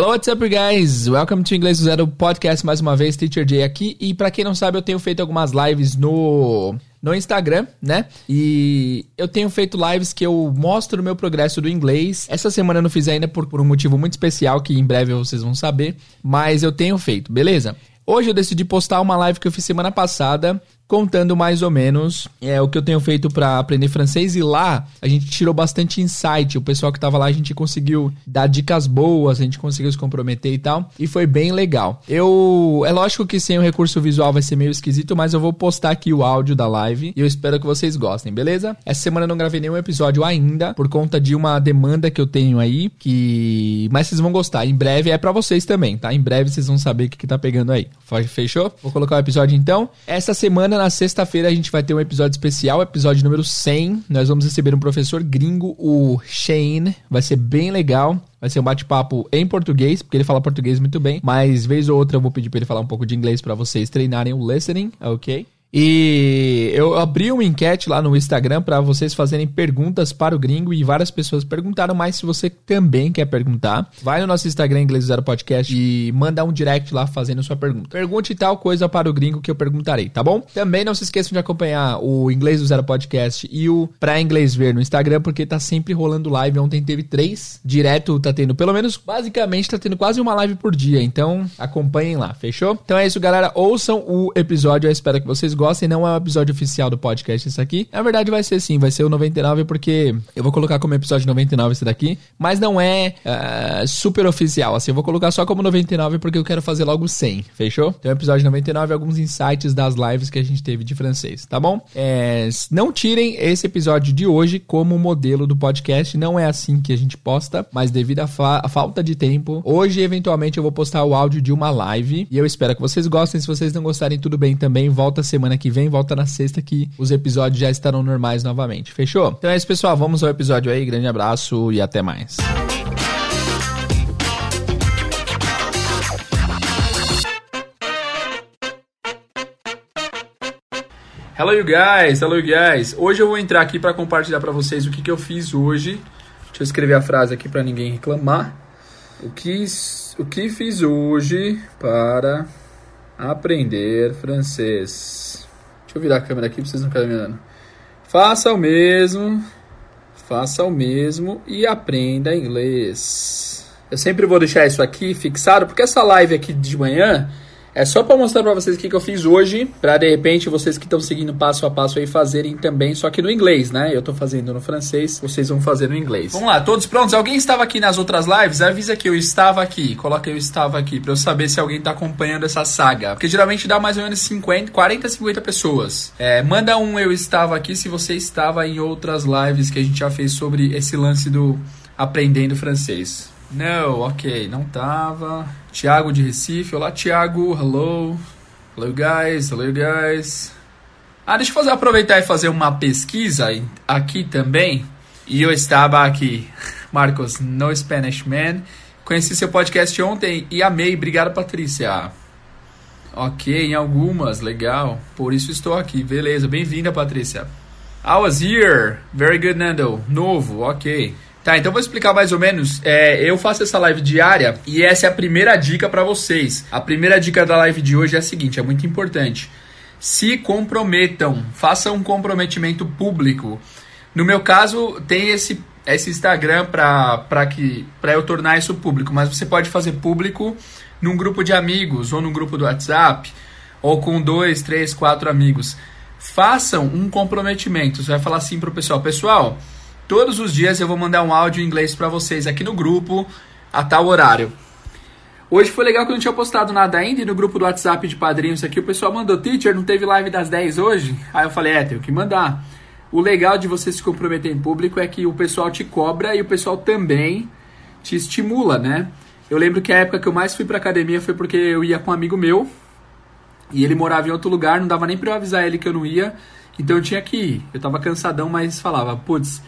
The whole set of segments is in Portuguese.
Hello, what's up, guys? Welcome to Inglês do Zero Podcast mais uma vez, Teacher Jay aqui. E para quem não sabe, eu tenho feito algumas lives no no Instagram, né? E eu tenho feito lives que eu mostro o meu progresso do inglês. Essa semana eu não fiz ainda por, por um motivo muito especial que em breve vocês vão saber, mas eu tenho feito, beleza? Hoje eu decidi postar uma live que eu fiz semana passada contando mais ou menos é, o que eu tenho feito para aprender francês e lá a gente tirou bastante insight. O pessoal que tava lá a gente conseguiu dar dicas boas, a gente conseguiu se comprometer e tal, e foi bem legal. Eu é lógico que sem o recurso visual vai ser meio esquisito, mas eu vou postar aqui o áudio da live e eu espero que vocês gostem, beleza? Essa semana eu não gravei nenhum episódio ainda por conta de uma demanda que eu tenho aí, que mas vocês vão gostar. Em breve é para vocês também, tá? Em breve vocês vão saber o que, que tá pegando aí. Fechou? Vou colocar o episódio então. Essa semana na sexta-feira a gente vai ter um episódio especial, episódio número 100. Nós vamos receber um professor gringo, o Shane. Vai ser bem legal. Vai ser um bate-papo em português, porque ele fala português muito bem. Mas vez ou outra eu vou pedir para ele falar um pouco de inglês para vocês treinarem o listening, ok? E eu abri uma enquete lá no Instagram para vocês fazerem perguntas para o gringo e várias pessoas perguntaram, mas se você também quer perguntar, vai no nosso Instagram Inglês Zero Podcast e manda um direct lá fazendo sua pergunta. Pergunte tal coisa para o gringo que eu perguntarei, tá bom? Também não se esqueçam de acompanhar o Inglês do Zero Podcast e o Pra Inglês Ver no Instagram, porque tá sempre rolando live. Ontem teve três, direto tá tendo, pelo menos basicamente tá tendo quase uma live por dia, então acompanhem lá, fechou? Então é isso, galera. Ouçam o episódio, eu espero que vocês gostem. Não é o episódio oficial do podcast esse aqui. Na verdade, vai ser sim, vai ser o 99, porque eu vou colocar como episódio 99 esse daqui. Mas não é uh, super oficial, assim. Eu vou colocar só como 99 porque eu quero fazer logo 100, fechou? Então, episódio 99 alguns insights das lives que a gente teve de francês, tá bom? É, não tirem esse episódio de hoje como modelo do podcast. Não é assim que a gente posta, mas devido à fa falta de tempo, hoje, eventualmente, eu vou postar o áudio de uma live. E eu espero que vocês gostem. Se vocês não gostarem, tudo bem também. Volta semana que vem volta na sexta que os episódios já estarão normais novamente. Fechou? Então é isso, pessoal. Vamos ao episódio aí. Grande abraço e até mais. Hello you guys, hello you guys. Hoje eu vou entrar aqui para compartilhar para vocês o que, que eu fiz hoje. Deixa eu escrever a frase aqui para ninguém reclamar. O que, o que fiz hoje para aprender francês? Deixa eu virar a câmera aqui pra vocês não ficarem me Faça o mesmo, faça o mesmo e aprenda inglês. Eu sempre vou deixar isso aqui fixado, porque essa live aqui de manhã é só para mostrar para vocês o que, que eu fiz hoje, para de repente vocês que estão seguindo passo a passo aí fazerem também, só que no inglês, né? Eu tô fazendo no francês, vocês vão fazer no inglês. Vamos lá, todos prontos? Alguém estava aqui nas outras lives? Avisa que eu estava aqui. Coloca eu estava aqui para eu saber se alguém tá acompanhando essa saga, porque geralmente dá mais ou menos 50, 40, 50 pessoas. É, manda um eu estava aqui se você estava em outras lives que a gente já fez sobre esse lance do aprendendo francês. Não, ok, não tava. Tiago de Recife. Olá, Tiago. Hello. Hello, guys. Hello, guys. Ah, deixa eu fazer, aproveitar e fazer uma pesquisa aqui também. E eu estava aqui, Marcos, no Spanish Man. Conheci seu podcast ontem e amei. Obrigado, Patrícia. Ok, em algumas, legal. Por isso estou aqui. Beleza, bem-vinda, Patrícia. I was here. Very good, Nando. Novo, ok. Tá, então vou explicar mais ou menos. É, eu faço essa live diária e essa é a primeira dica para vocês. A primeira dica da live de hoje é a seguinte: é muito importante. Se comprometam, façam um comprometimento público. No meu caso, tem esse, esse Instagram para que para eu tornar isso público, mas você pode fazer público num grupo de amigos ou num grupo do WhatsApp ou com dois, três, quatro amigos. Façam um comprometimento. Você vai falar assim pro pessoal, pessoal. Todos os dias eu vou mandar um áudio em inglês para vocês aqui no grupo a tal horário. Hoje foi legal que eu não tinha postado nada ainda e no grupo do WhatsApp de padrinhos aqui o pessoal mandou, teacher, não teve live das 10 hoje? Aí eu falei, é, tenho que mandar. O legal de você se comprometer em público é que o pessoal te cobra e o pessoal também te estimula, né? Eu lembro que a época que eu mais fui pra academia foi porque eu ia com um amigo meu e ele morava em outro lugar, não dava nem pra eu avisar ele que eu não ia, então eu tinha que ir. Eu tava cansadão, mas falava, putz,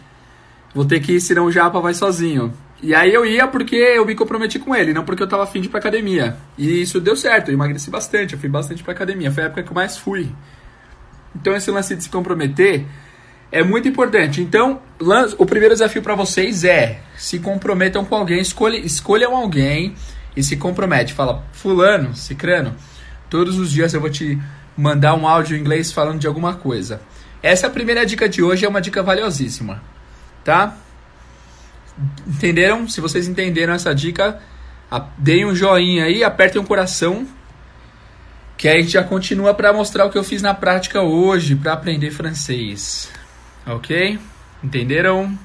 Vou ter que ir, senão o Japa vai sozinho. E aí eu ia porque eu me comprometi com ele, não porque eu tava afim de ir pra academia. E isso deu certo, eu emagreci bastante, eu fui bastante pra academia. Foi a época que eu mais fui. Então esse lance de se comprometer é muito importante. Então, o primeiro desafio para vocês é se comprometam com alguém, escolha, escolham alguém e se compromete. Fala, fulano, cicrano, todos os dias eu vou te mandar um áudio em inglês falando de alguma coisa. Essa é primeira dica de hoje, é uma dica valiosíssima, tá? Entenderam? Se vocês entenderam essa dica, deem um joinha aí, apertem um coração, que aí a gente já continua para mostrar o que eu fiz na prática hoje para aprender francês. Ok? Entenderam?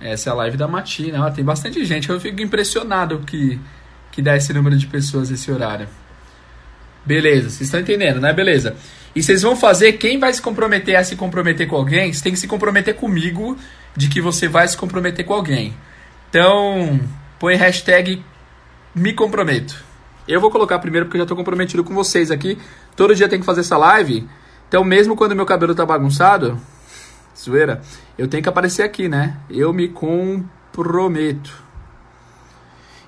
Essa é a live da Matina. Tem bastante gente. Eu fico impressionado que, que dá esse número de pessoas esse horário. Beleza, vocês estão entendendo, né? Beleza. E vocês vão fazer, quem vai se comprometer a se comprometer com alguém, você tem que se comprometer comigo de que você vai se comprometer com alguém. Então, põe hashtag me comprometo. Eu vou colocar primeiro porque eu já estou comprometido com vocês aqui. Todo dia tem que fazer essa live. Então, mesmo quando meu cabelo tá bagunçado, zoeira, eu tenho que aparecer aqui, né? Eu me comprometo.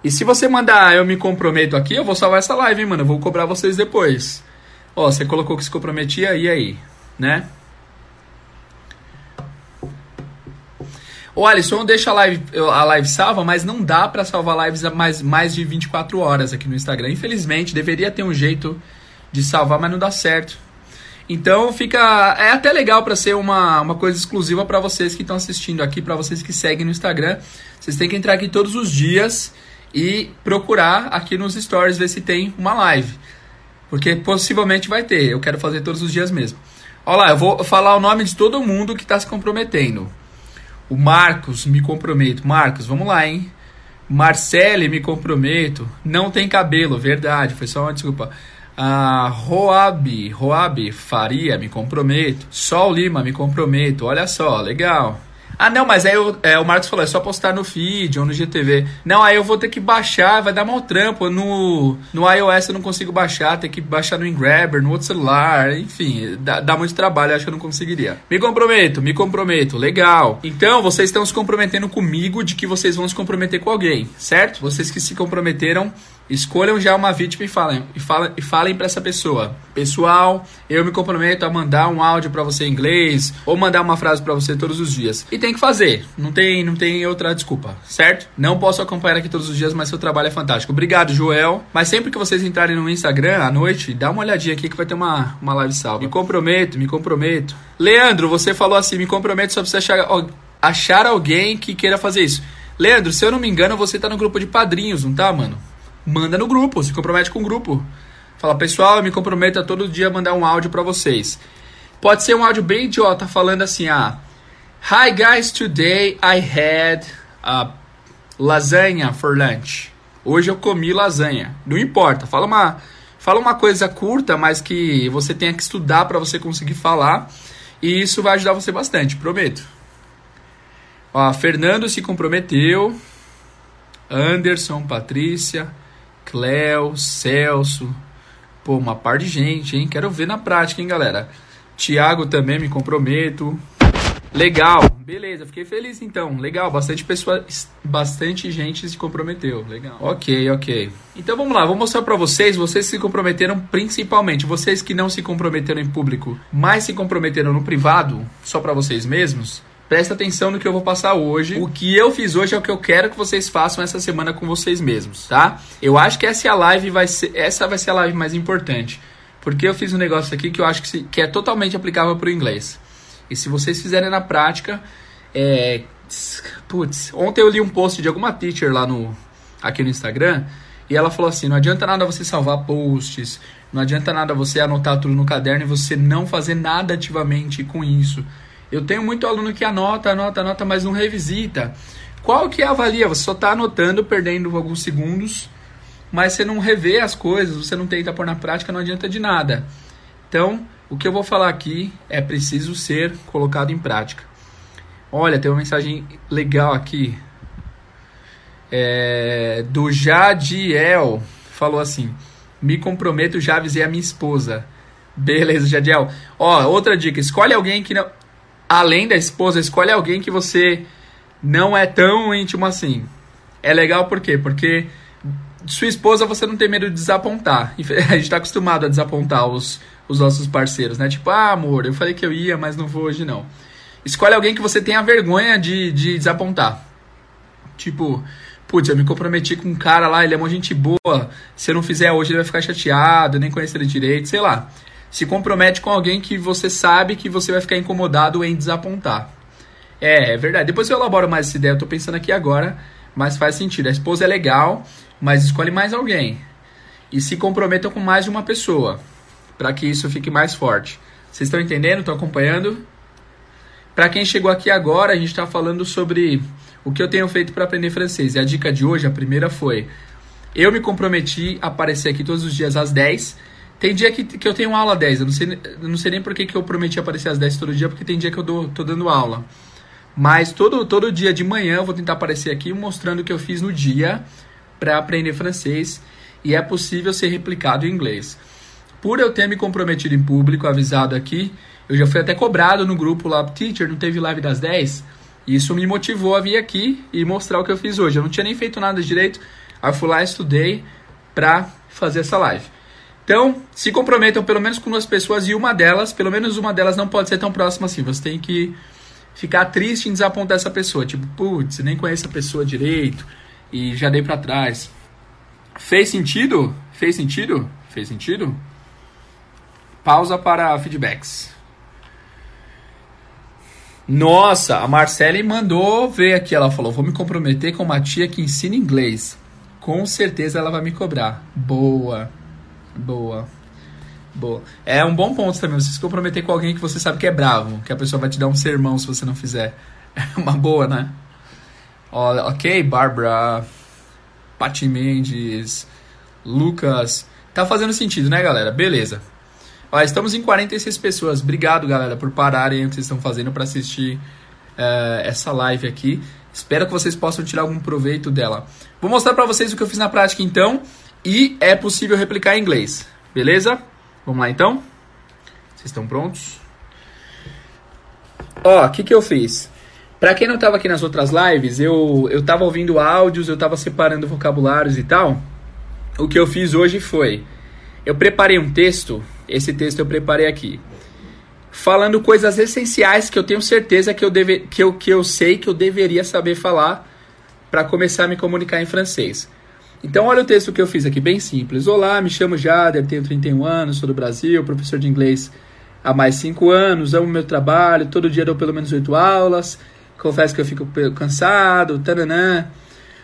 E se você mandar eu me comprometo aqui, eu vou salvar essa live, hein, mano? Eu vou cobrar vocês depois. Ó, você colocou que se comprometia, e aí? Né? O Alisson deixa a live, a live salva, mas não dá para salvar lives a mais, mais de 24 horas aqui no Instagram. Infelizmente, deveria ter um jeito de salvar, mas não dá certo. Então fica. É até legal para ser uma, uma coisa exclusiva para vocês que estão assistindo aqui, para vocês que seguem no Instagram. Vocês têm que entrar aqui todos os dias e procurar aqui nos stories ver se tem uma live. Porque possivelmente vai ter. Eu quero fazer todos os dias mesmo. Olha lá, eu vou falar o nome de todo mundo que está se comprometendo. O Marcos, me comprometo. Marcos, vamos lá, hein? Marcele, me comprometo. Não tem cabelo, verdade, foi só uma desculpa. Ah, Roab, Roab Faria, me comprometo. Sol Lima, me comprometo. Olha só, legal. Ah, não, mas aí eu, é, o Marcos falou, é só postar no feed ou no GTV. Não, aí eu vou ter que baixar, vai dar mal trampo. No, no iOS eu não consigo baixar, tem que baixar no Ingrabber, no outro celular, enfim, dá, dá muito trabalho, acho que eu não conseguiria. Me comprometo, me comprometo, legal. Então, vocês estão se comprometendo comigo de que vocês vão se comprometer com alguém, certo? Vocês que se comprometeram Escolham já uma vítima e falem, e falem, e falem para essa pessoa. Pessoal, eu me comprometo a mandar um áudio para você em inglês ou mandar uma frase para você todos os dias. E tem que fazer. Não tem, não tem outra desculpa, certo? Não posso acompanhar aqui todos os dias, mas seu trabalho é fantástico. Obrigado, Joel. Mas sempre que vocês entrarem no Instagram à noite, dá uma olhadinha aqui que vai ter uma, uma live salva. Me comprometo, me comprometo. Leandro, você falou assim, me comprometo só você achar, achar alguém que queira fazer isso. Leandro, se eu não me engano, você tá no grupo de padrinhos, não tá, mano? Manda no grupo, se compromete com o grupo. Fala, pessoal, eu me comprometo a todo dia mandar um áudio para vocês. Pode ser um áudio bem idiota, falando assim, ah, Hi guys, today I had a lasanha for lunch. Hoje eu comi lasanha. Não importa, fala uma, fala uma coisa curta, mas que você tenha que estudar para você conseguir falar. E isso vai ajudar você bastante, prometo. Ó, Fernando se comprometeu. Anderson, Patrícia. Cléo, Celso. Pô, uma par de gente, hein? Quero ver na prática, hein, galera? Tiago também me comprometo. Legal, beleza, fiquei feliz então. Legal, bastante pessoa, bastante gente se comprometeu. Legal. Ok, ok. Então vamos lá, vou mostrar para vocês. Vocês se comprometeram principalmente, vocês que não se comprometeram em público, mas se comprometeram no privado, só para vocês mesmos. Presta atenção no que eu vou passar hoje. O que eu fiz hoje é o que eu quero que vocês façam essa semana com vocês mesmos, tá? Eu acho que essa é a live vai ser, essa vai ser a live mais importante, porque eu fiz um negócio aqui que eu acho que, se, que é totalmente aplicável para o inglês. E se vocês fizerem na prática, é, putz, ontem eu li um post de alguma teacher lá no aqui no Instagram e ela falou assim: não adianta nada você salvar posts, não adianta nada você anotar tudo no caderno e você não fazer nada ativamente com isso. Eu tenho muito aluno que anota, anota, anota, mas não revisita. Qual que é a avalia? Você só está anotando, perdendo alguns segundos, mas você não revê as coisas, você não tenta pôr na prática, não adianta de nada. Então, o que eu vou falar aqui é preciso ser colocado em prática. Olha, tem uma mensagem legal aqui. É, do Jadiel. Falou assim: Me comprometo, já avisei a minha esposa. Beleza, Jadiel. Ó, outra dica: escolhe alguém que não além da esposa, escolhe alguém que você não é tão íntimo assim. É legal por quê? Porque sua esposa você não tem medo de desapontar. A gente tá acostumado a desapontar os, os nossos parceiros, né? Tipo, ah, amor, eu falei que eu ia, mas não vou hoje não. Escolhe alguém que você tenha vergonha de, de desapontar. Tipo, putz, eu me comprometi com um cara lá, ele é uma gente boa. Se eu não fizer hoje, ele vai ficar chateado, nem conhecer ele direito, sei lá. Se compromete com alguém que você sabe que você vai ficar incomodado em desapontar. É, é verdade. Depois eu elaboro mais essa ideia, eu tô pensando aqui agora, mas faz sentido. A esposa é legal, mas escolhe mais alguém. E se comprometam com mais de uma pessoa, para que isso fique mais forte. Vocês estão entendendo? Estão acompanhando? Para quem chegou aqui agora, a gente está falando sobre o que eu tenho feito para aprender francês. E a dica de hoje, a primeira foi: eu me comprometi a aparecer aqui todos os dias às 10. Tem dia que, que eu tenho aula às 10. Eu não sei, não sei nem por que, que eu prometi aparecer às 10 todo dia, porque tem dia que eu dou, tô dando aula. Mas todo, todo dia de manhã eu vou tentar aparecer aqui mostrando o que eu fiz no dia para aprender francês. E é possível ser replicado em inglês. Por eu ter me comprometido em público, avisado aqui, eu já fui até cobrado no grupo lá, teacher, não teve live das 10? Isso me motivou a vir aqui e mostrar o que eu fiz hoje. Eu não tinha nem feito nada direito, aí eu fui lá e estudei pra fazer essa live. Então, se comprometam pelo menos com duas pessoas e uma delas, pelo menos uma delas não pode ser tão próxima assim. Você tem que ficar triste em desapontar essa pessoa. Tipo, putz, nem conheço a pessoa direito e já dei pra trás. Fez sentido? Fez sentido? Fez sentido? Pausa para feedbacks. Nossa, a Marcele mandou ver aqui. Ela falou: Vou me comprometer com uma tia que ensina inglês. Com certeza ela vai me cobrar. Boa, boa, boa. É um bom ponto também. Você se comprometer com alguém que você sabe que é bravo, que a pessoa vai te dar um sermão se você não fizer. É uma boa, né? Ok, Barbara, Pati Mendes, Lucas. Tá fazendo sentido, né, galera? Beleza. Ó, estamos em 46 pessoas. Obrigado, galera, por pararem o que vocês estão fazendo para assistir uh, essa live aqui. Espero que vocês possam tirar algum proveito dela. Vou mostrar para vocês o que eu fiz na prática então e é possível replicar em inglês. Beleza? Vamos lá então? Vocês estão prontos? Ó, o que, que eu fiz? Para quem não estava aqui nas outras lives, eu eu tava ouvindo áudios, eu estava separando vocabulários e tal. O que eu fiz hoje foi eu preparei um texto esse texto eu preparei aqui. Falando coisas essenciais que eu tenho certeza que eu, deve, que eu, que eu sei que eu deveria saber falar para começar a me comunicar em francês. Então, olha o texto que eu fiz aqui, bem simples. Olá, me chamo Jader, tenho 31 anos, sou do Brasil, professor de inglês há mais de 5 anos, amo meu trabalho, todo dia dou pelo menos 8 aulas, confesso que eu fico cansado, tananã.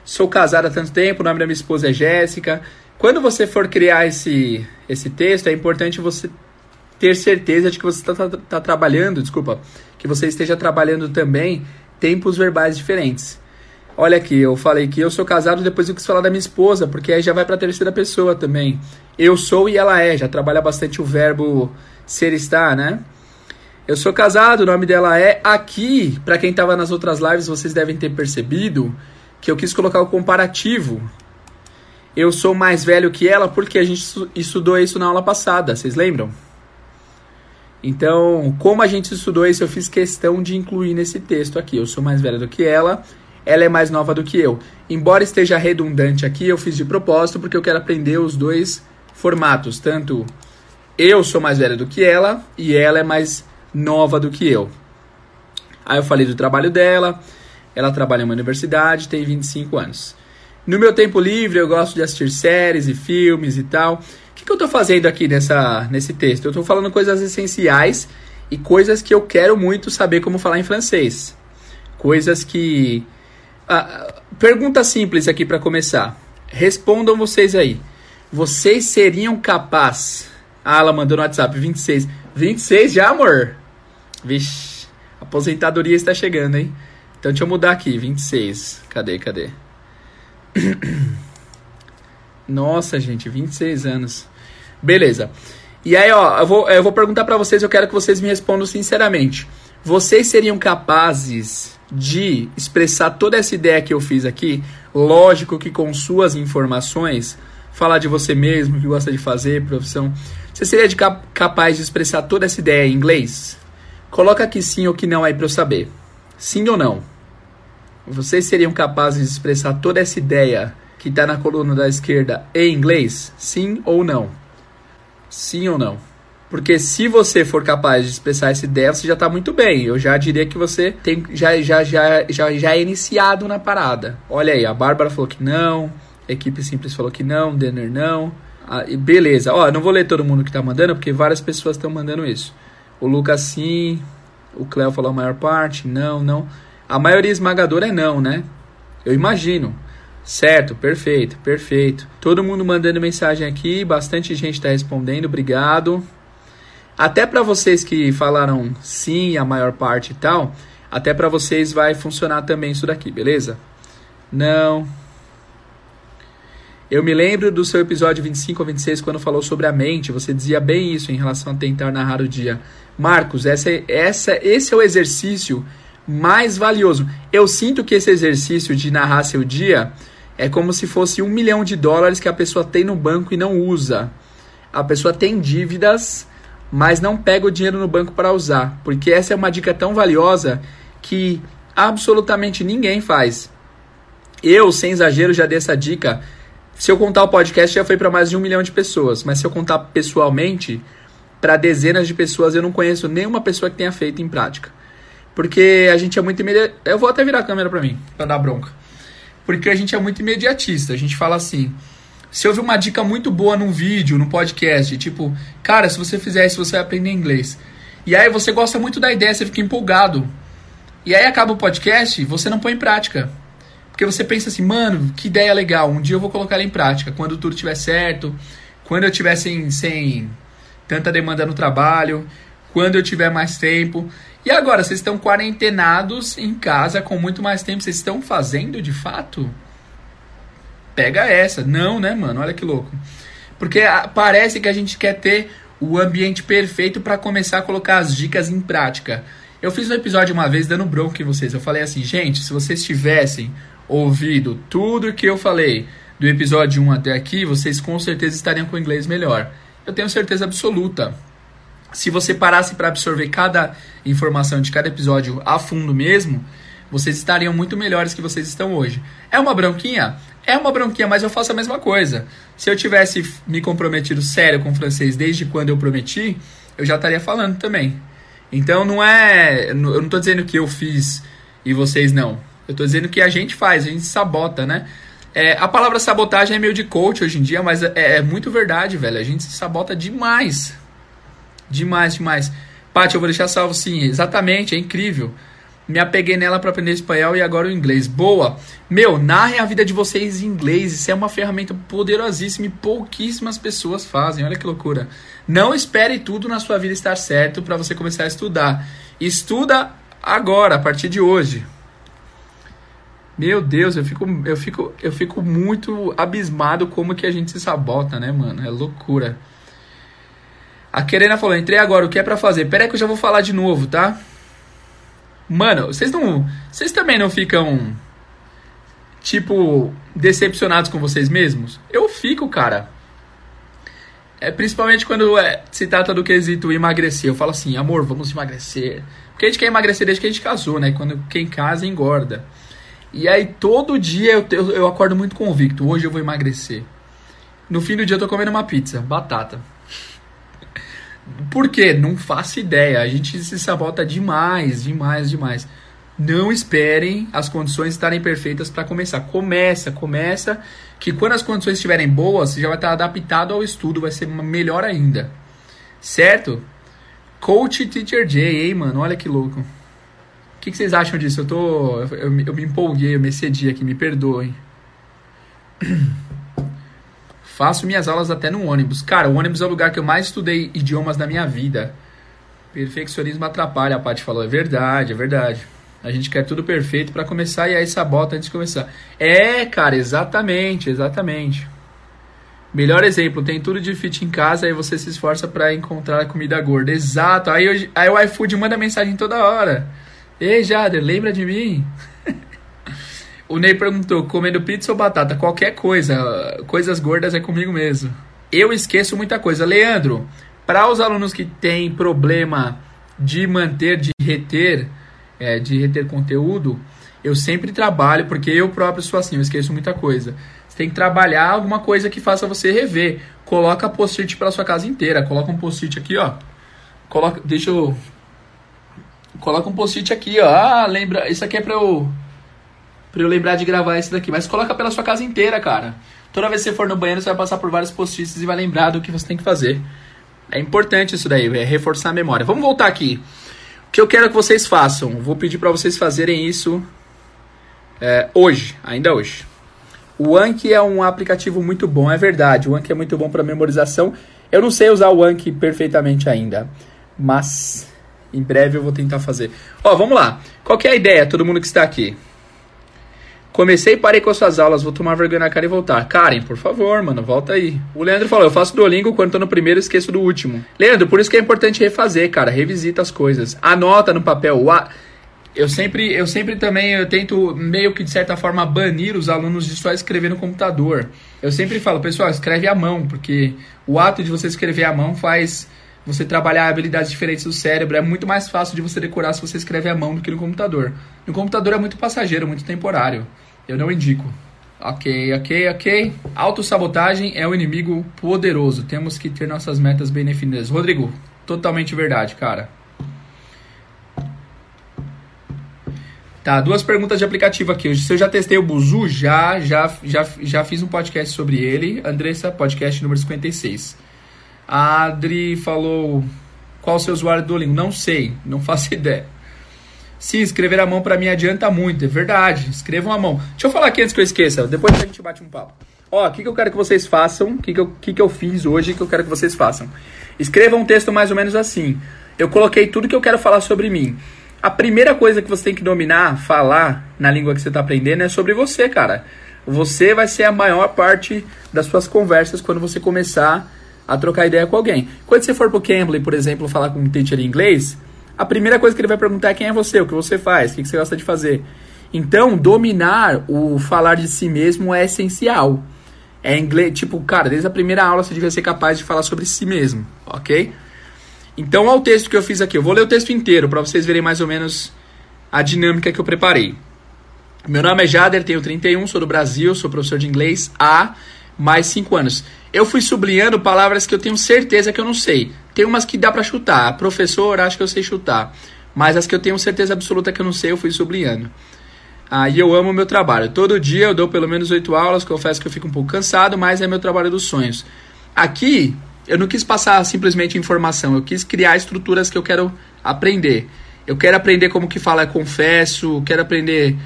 Sou casado há tanto tempo, o nome da minha esposa é Jéssica. Quando você for criar esse, esse texto, é importante você ter certeza de que você está tá, tá trabalhando, desculpa, que você esteja trabalhando também tempos verbais diferentes. Olha aqui, eu falei que eu sou casado, depois eu quis falar da minha esposa, porque aí já vai para a terceira pessoa também. Eu sou e ela é, já trabalha bastante o verbo ser estar, né? Eu sou casado, o nome dela é. Aqui, para quem estava nas outras lives, vocês devem ter percebido que eu quis colocar o comparativo eu sou mais velho que ela porque a gente estudou isso na aula passada, vocês lembram? Então, como a gente estudou isso, eu fiz questão de incluir nesse texto aqui. Eu sou mais velho do que ela, ela é mais nova do que eu. Embora esteja redundante aqui, eu fiz de propósito porque eu quero aprender os dois formatos, tanto eu sou mais velho do que ela e ela é mais nova do que eu. Aí eu falei do trabalho dela, ela trabalha em uma universidade, tem 25 anos. No meu tempo livre, eu gosto de assistir séries e filmes e tal. O que, que eu estou fazendo aqui nessa, nesse texto? Eu estou falando coisas essenciais e coisas que eu quero muito saber como falar em francês. Coisas que. Ah, pergunta simples aqui para começar. Respondam vocês aí. Vocês seriam capazes. Ah, ela mandou no WhatsApp 26. 26 já, amor? Vixe, aposentadoria está chegando, hein? Então deixa eu mudar aqui, 26. Cadê, cadê? Nossa, gente, 26 anos. Beleza. E aí, ó, eu vou, eu vou perguntar para vocês, eu quero que vocês me respondam sinceramente. Vocês seriam capazes de expressar toda essa ideia que eu fiz aqui? Lógico que com suas informações, falar de você mesmo, o que gosta de fazer, profissão. Você seria de cap capaz de expressar toda essa ideia em inglês? Coloca aqui sim ou que não aí para eu saber. Sim ou não? Vocês seriam capazes de expressar toda essa ideia que está na coluna da esquerda em inglês? Sim ou não? Sim ou não? Porque se você for capaz de expressar essa ideia, você já está muito bem. Eu já diria que você tem, já, já, já, já, já é iniciado na parada. Olha aí, a Bárbara falou que não, a equipe simples falou que não, Denner não. Ah, beleza, ó, não vou ler todo mundo que está mandando, porque várias pessoas estão mandando isso. O Lucas sim, o Cléo falou a maior parte, não, não. A maioria esmagadora é não, né? Eu imagino. Certo, perfeito, perfeito. Todo mundo mandando mensagem aqui, bastante gente está respondendo, obrigado. Até para vocês que falaram sim, a maior parte e tal, até para vocês vai funcionar também isso daqui, beleza? Não. Eu me lembro do seu episódio 25 ou 26 quando falou sobre a mente, você dizia bem isso em relação a tentar narrar o dia. Marcos, essa, essa, esse é o exercício mais valioso. Eu sinto que esse exercício de narrar seu dia é como se fosse um milhão de dólares que a pessoa tem no banco e não usa. A pessoa tem dívidas, mas não pega o dinheiro no banco para usar. Porque essa é uma dica tão valiosa que absolutamente ninguém faz. Eu, sem exagero, já dei essa dica. Se eu contar o podcast, já foi para mais de um milhão de pessoas. Mas se eu contar pessoalmente, para dezenas de pessoas, eu não conheço nenhuma pessoa que tenha feito em prática. Porque a gente é muito imediatista. Eu vou até virar a câmera para mim, para dar bronca porque a gente é muito imediatista. A gente fala assim: se ver uma dica muito boa num vídeo, num podcast, tipo, cara, se você fizer isso, você vai aprender inglês. E aí você gosta muito da ideia, você fica empolgado. E aí acaba o podcast, você não põe em prática. Porque você pensa assim, mano, que ideia legal, um dia eu vou colocar ela em prática. Quando tudo estiver certo, quando eu estiver sem, sem tanta demanda no trabalho, quando eu tiver mais tempo. E agora, vocês estão quarentenados em casa com muito mais tempo, vocês estão fazendo de fato? Pega essa. Não, né, mano? Olha que louco. Porque parece que a gente quer ter o ambiente perfeito para começar a colocar as dicas em prática. Eu fiz um episódio uma vez dando bronca em vocês. Eu falei assim, gente, se vocês tivessem ouvido tudo que eu falei do episódio 1 até aqui, vocês com certeza estariam com o inglês melhor. Eu tenho certeza absoluta se você parasse para absorver cada informação de cada episódio a fundo mesmo, vocês estariam muito melhores que vocês estão hoje. É uma bronquinha? É uma bronquinha, mas eu faço a mesma coisa. Se eu tivesse me comprometido sério com o francês desde quando eu prometi, eu já estaria falando também. Então não é. Eu não estou dizendo que eu fiz e vocês não. Eu estou dizendo que a gente faz, a gente sabota, né? É, a palavra sabotagem é meio de coach hoje em dia, mas é, é muito verdade, velho. A gente se sabota demais. Demais, demais. Paty, eu vou deixar salvo sim. Exatamente, é incrível. Me apeguei nela para aprender espanhol e agora o inglês. Boa! Meu, narrem a vida de vocês em inglês. Isso é uma ferramenta poderosíssima e pouquíssimas pessoas fazem. Olha que loucura. Não espere tudo na sua vida estar certo para você começar a estudar. Estuda agora, a partir de hoje. Meu Deus, eu fico, eu fico, eu fico muito abismado como que a gente se sabota, né, mano? É loucura. A Querena falou, entrei agora, o que é para fazer? Pera aí que eu já vou falar de novo, tá? Mano, vocês não. Vocês também não ficam. Tipo, decepcionados com vocês mesmos? Eu fico, cara. É principalmente quando é, se trata do quesito emagrecer. Eu falo assim, amor, vamos emagrecer. Porque a gente quer emagrecer desde que a gente casou, né? Quando quem casa engorda. E aí todo dia eu, eu, eu acordo muito convicto. Hoje eu vou emagrecer. No fim do dia eu tô comendo uma pizza, batata. Por quê? Não faço ideia. A gente se sabota demais, demais, demais. Não esperem as condições estarem perfeitas para começar. Começa, começa, que quando as condições estiverem boas, você já vai estar adaptado ao estudo, vai ser melhor ainda. Certo? Coach Teacher J, hein, mano? Olha que louco. O que, que, vocês acham disso? Eu tô. Eu, eu, me empolguei, eu me excedi aqui, me perdoem. Faço minhas aulas até no ônibus. Cara, o ônibus é o lugar que eu mais estudei idiomas na minha vida. Perfeccionismo atrapalha, a Paty falou. É verdade, é verdade. A gente quer tudo perfeito para começar e aí sabota antes de começar. É, cara, exatamente, exatamente. Melhor exemplo, tem tudo de fit em casa e você se esforça para encontrar comida gorda. Exato. Aí, aí o iFood manda mensagem toda hora. Ei, Jader, lembra de mim? O Ney perguntou: comendo pizza ou batata? Qualquer coisa. Coisas gordas é comigo mesmo. Eu esqueço muita coisa. Leandro, para os alunos que têm problema de manter, de reter, é, de reter conteúdo, eu sempre trabalho, porque eu próprio sou assim, eu esqueço muita coisa. Você tem que trabalhar alguma coisa que faça você rever. Coloca post-it pela sua casa inteira. Coloca um post-it aqui, ó. Coloca, deixa eu coloca um post-it aqui, ó. Ah, lembra, isso aqui é para eu para eu lembrar de gravar esse daqui, mas coloca pela sua casa inteira, cara. Toda vez que você for no banheiro, você vai passar por vários post-its e vai lembrar do que você tem que fazer. É importante isso daí, é reforçar a memória. Vamos voltar aqui. O que eu quero que vocês façam? Vou pedir para vocês fazerem isso é, hoje, ainda hoje. O Anki é um aplicativo muito bom, é verdade. O Anki é muito bom para memorização. Eu não sei usar o Anki perfeitamente ainda, mas em breve eu vou tentar fazer. Ó, vamos lá. Qual é a ideia, todo mundo que está aqui? Comecei e parei com as suas aulas, vou tomar vergonha na cara e voltar. Karen, por favor, mano, volta aí. O Leandro falou, eu faço Duolingo quando tô no primeiro esqueço do último. Leandro, por isso que é importante refazer, cara, revisita as coisas. Anota no papel. Eu sempre, eu sempre também eu tento meio que de certa forma banir os alunos de só escrever no computador. Eu sempre falo, pessoal, escreve à mão, porque o ato de você escrever à mão faz você trabalhar habilidades diferentes do cérebro. É muito mais fácil de você decorar se você escreve à mão do que no computador. No computador é muito passageiro, muito temporário. Eu não indico. Ok, ok, ok. Autossabotagem é um inimigo poderoso. Temos que ter nossas metas bem definidas. Rodrigo, totalmente verdade, cara. Tá, duas perguntas de aplicativo aqui. Se eu já testei o Buzu, já, já, já, já fiz um podcast sobre ele. Andressa, podcast número 56. A Adri falou qual o seu usuário do Duolingo. Não sei, não faço ideia. Sim, escrever a mão para mim adianta muito, é verdade. Escrevam a mão. Deixa eu falar aqui antes que eu esqueça, depois a gente bate um papo. Ó, o que, que eu quero que vocês façam, o que, que, eu, que, que eu fiz hoje que eu quero que vocês façam. Escrevam um texto mais ou menos assim. Eu coloquei tudo que eu quero falar sobre mim. A primeira coisa que você tem que dominar, falar na língua que você está aprendendo é sobre você, cara. Você vai ser a maior parte das suas conversas quando você começar a trocar ideia com alguém. Quando você for pro Cambly, por exemplo, falar com um teacher em inglês, a primeira coisa que ele vai perguntar é quem é você, o que você faz, o que você gosta de fazer. Então, dominar o falar de si mesmo é essencial. É inglês, tipo, cara, desde a primeira aula você devia ser capaz de falar sobre si mesmo, ok? Então, olha o texto que eu fiz aqui. Eu vou ler o texto inteiro para vocês verem mais ou menos a dinâmica que eu preparei. Meu nome é Jader, tenho 31, sou do Brasil, sou professor de inglês há mais 5 anos eu fui sublinhando palavras que eu tenho certeza que eu não sei. Tem umas que dá para chutar. Professor, acho que eu sei chutar. Mas as que eu tenho certeza absoluta que eu não sei, eu fui sublinhando. Ah, e eu amo meu trabalho. Todo dia eu dou pelo menos oito aulas. Confesso que eu fico um pouco cansado, mas é meu trabalho dos sonhos. Aqui, eu não quis passar simplesmente informação. Eu quis criar estruturas que eu quero aprender. Eu quero aprender como que fala confesso. Quero aprender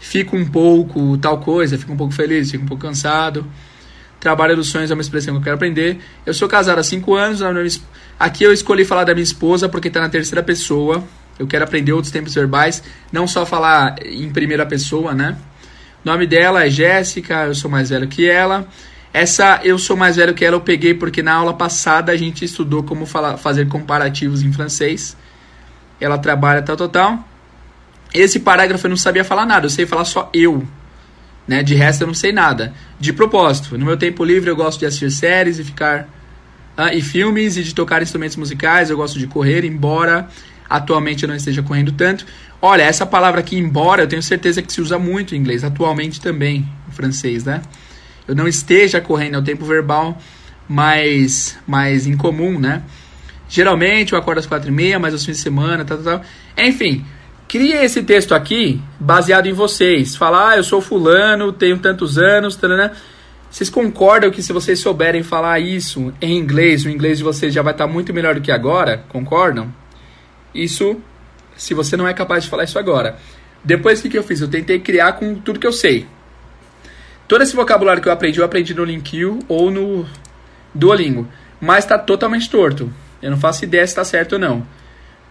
fico um pouco tal coisa. Fico um pouco feliz, fico um pouco cansado. Trabalho dos sonhos é uma expressão que eu quero aprender. Eu sou casado há 5 anos. Aqui eu escolhi falar da minha esposa porque está na terceira pessoa. Eu quero aprender outros tempos verbais, não só falar em primeira pessoa, né? O nome dela é Jéssica, eu sou mais velho que ela. Essa eu sou mais velho que ela eu peguei porque na aula passada a gente estudou como falar, fazer comparativos em francês. Ela trabalha tal, tal, tal. Esse parágrafo eu não sabia falar nada, eu sei falar só eu. Né? De resto eu não sei nada. De propósito, no meu tempo livre eu gosto de assistir séries e ficar ah, e filmes e de tocar instrumentos musicais, eu gosto de correr, embora atualmente eu não esteja correndo tanto. Olha, essa palavra aqui, embora, eu tenho certeza que se usa muito em inglês, atualmente também, em francês, né? Eu não esteja correndo, é o tempo verbal mais, mais incomum, né? Geralmente eu acordo às quatro e meia, mas aos fins de semana, tal, tal, tal. Enfim, Cria esse texto aqui baseado em vocês. Falar, ah, eu sou fulano, tenho tantos anos, tarana. Vocês concordam que se vocês souberem falar isso em inglês, o inglês de vocês já vai estar muito melhor do que agora? Concordam? Isso, se você não é capaz de falar isso agora. Depois, o que, que eu fiz? Eu tentei criar com tudo que eu sei. Todo esse vocabulário que eu aprendi, eu aprendi no Linkio ou no Duolingo. Mas está totalmente torto. Eu não faço ideia se está certo ou não.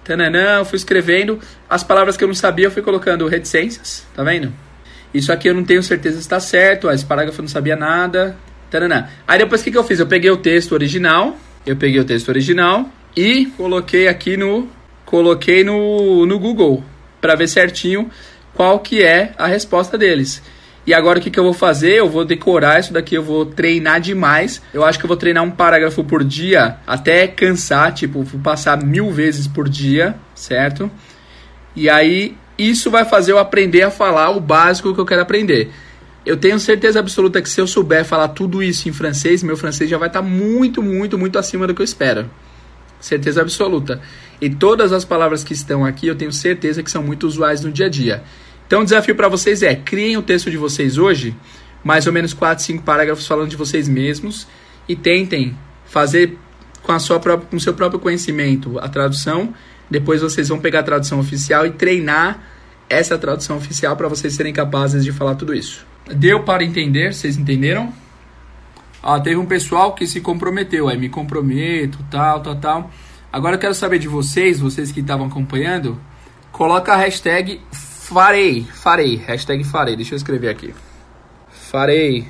Tananã, eu fui escrevendo. As palavras que eu não sabia, eu fui colocando reticências, tá vendo? Isso aqui eu não tenho certeza se está certo, esse parágrafo eu não sabia nada. Tananã. Aí depois o que, que eu fiz? Eu peguei o texto original, eu peguei o texto original e coloquei aqui no coloquei no, no Google para ver certinho qual que é a resposta deles. E agora o que, que eu vou fazer? Eu vou decorar isso daqui, eu vou treinar demais. Eu acho que eu vou treinar um parágrafo por dia até cansar, tipo, vou passar mil vezes por dia, certo? E aí isso vai fazer eu aprender a falar o básico que eu quero aprender. Eu tenho certeza absoluta que se eu souber falar tudo isso em francês, meu francês já vai estar tá muito, muito, muito acima do que eu espero. Certeza absoluta. E todas as palavras que estão aqui, eu tenho certeza que são muito usuais no dia a dia. Então, o desafio para vocês é: criem o texto de vocês hoje, mais ou menos 4, 5 parágrafos falando de vocês mesmos, e tentem fazer com, a sua própria, com o seu próprio conhecimento a tradução. Depois vocês vão pegar a tradução oficial e treinar essa tradução oficial para vocês serem capazes de falar tudo isso. Deu para entender? Vocês entenderam? Ah, teve um pessoal que se comprometeu, aí me comprometo, tal, tal, tal. Agora eu quero saber de vocês, vocês que estavam acompanhando, coloca a hashtag farei, farei, hashtag farei, deixa eu escrever aqui. Farei.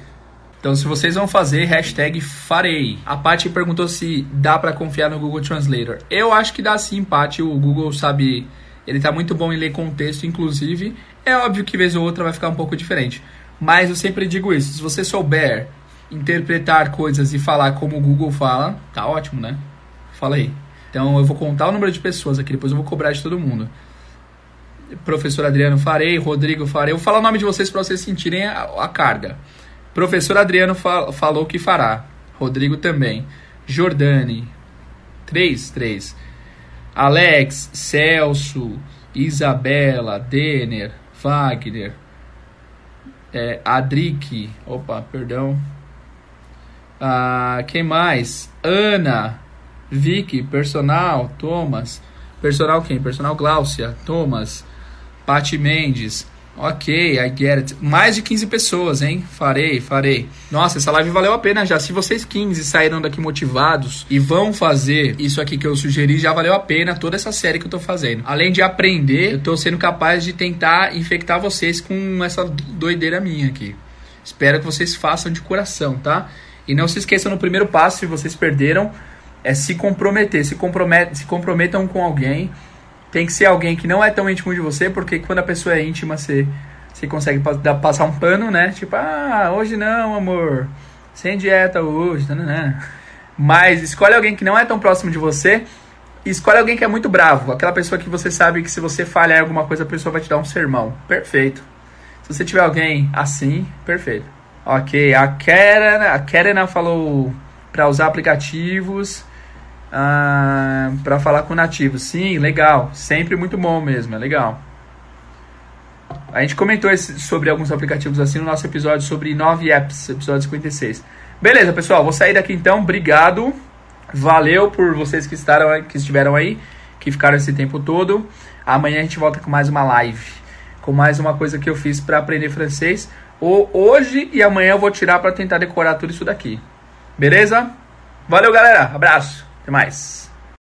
Então, se vocês vão fazer, hashtag farei. A Paty perguntou se dá para confiar no Google Translator. Eu acho que dá sim, Paty. O Google sabe, ele tá muito bom em ler contexto, inclusive. É óbvio que vez ou outra vai ficar um pouco diferente. Mas eu sempre digo isso, se você souber interpretar coisas e falar como o Google fala, tá ótimo, né? Fala aí. Então eu vou contar o número de pessoas aqui, depois eu vou cobrar de todo mundo. Professor Adriano Farei, Rodrigo Farei. Eu vou falar o nome de vocês para vocês sentirem a, a carga. Professor Adriano fal, falou que fará. Rodrigo também. Jordani. Três, três. Alex, Celso, Isabela, Denner, Wagner, é, Adrique. Opa, perdão. Ah, quem mais? Ana, Vicky, personal, Thomas. Personal quem? Personal Gláucia, Thomas, Pati Mendes. Ok, I get it. Mais de 15 pessoas, hein? Farei, farei. Nossa, essa live valeu a pena já. Se vocês 15 saíram daqui motivados e vão fazer isso aqui que eu sugeri, já valeu a pena toda essa série que eu tô fazendo. Além de aprender, eu tô sendo capaz de tentar infectar vocês com essa doideira minha aqui. Espero que vocês façam de coração, tá? E não se esqueçam no primeiro passo, se vocês perderam, é se comprometer. Se, se comprometam com alguém. Tem que ser alguém que não é tão íntimo de você, porque quando a pessoa é íntima, você, você consegue passar um pano, né? Tipo, ah, hoje não, amor. Sem dieta hoje. Não, não. Mas escolhe alguém que não é tão próximo de você. E escolhe alguém que é muito bravo. Aquela pessoa que você sabe que se você falhar em alguma coisa, a pessoa vai te dar um sermão. Perfeito. Se você tiver alguém assim, perfeito. Ok, a Karen, a Karen falou para usar aplicativos ah, para falar com nativos. Sim, legal. Sempre muito bom mesmo, é legal. A gente comentou esse, sobre alguns aplicativos assim no nosso episódio sobre 9 apps, episódio 56. Beleza, pessoal, vou sair daqui então. Obrigado. Valeu por vocês que, estaram, que estiveram aí, que ficaram esse tempo todo. Amanhã a gente volta com mais uma live, com mais uma coisa que eu fiz para aprender francês hoje e amanhã eu vou tirar para tentar decorar tudo isso daqui. Beleza? Valeu, galera. Abraço. Até mais.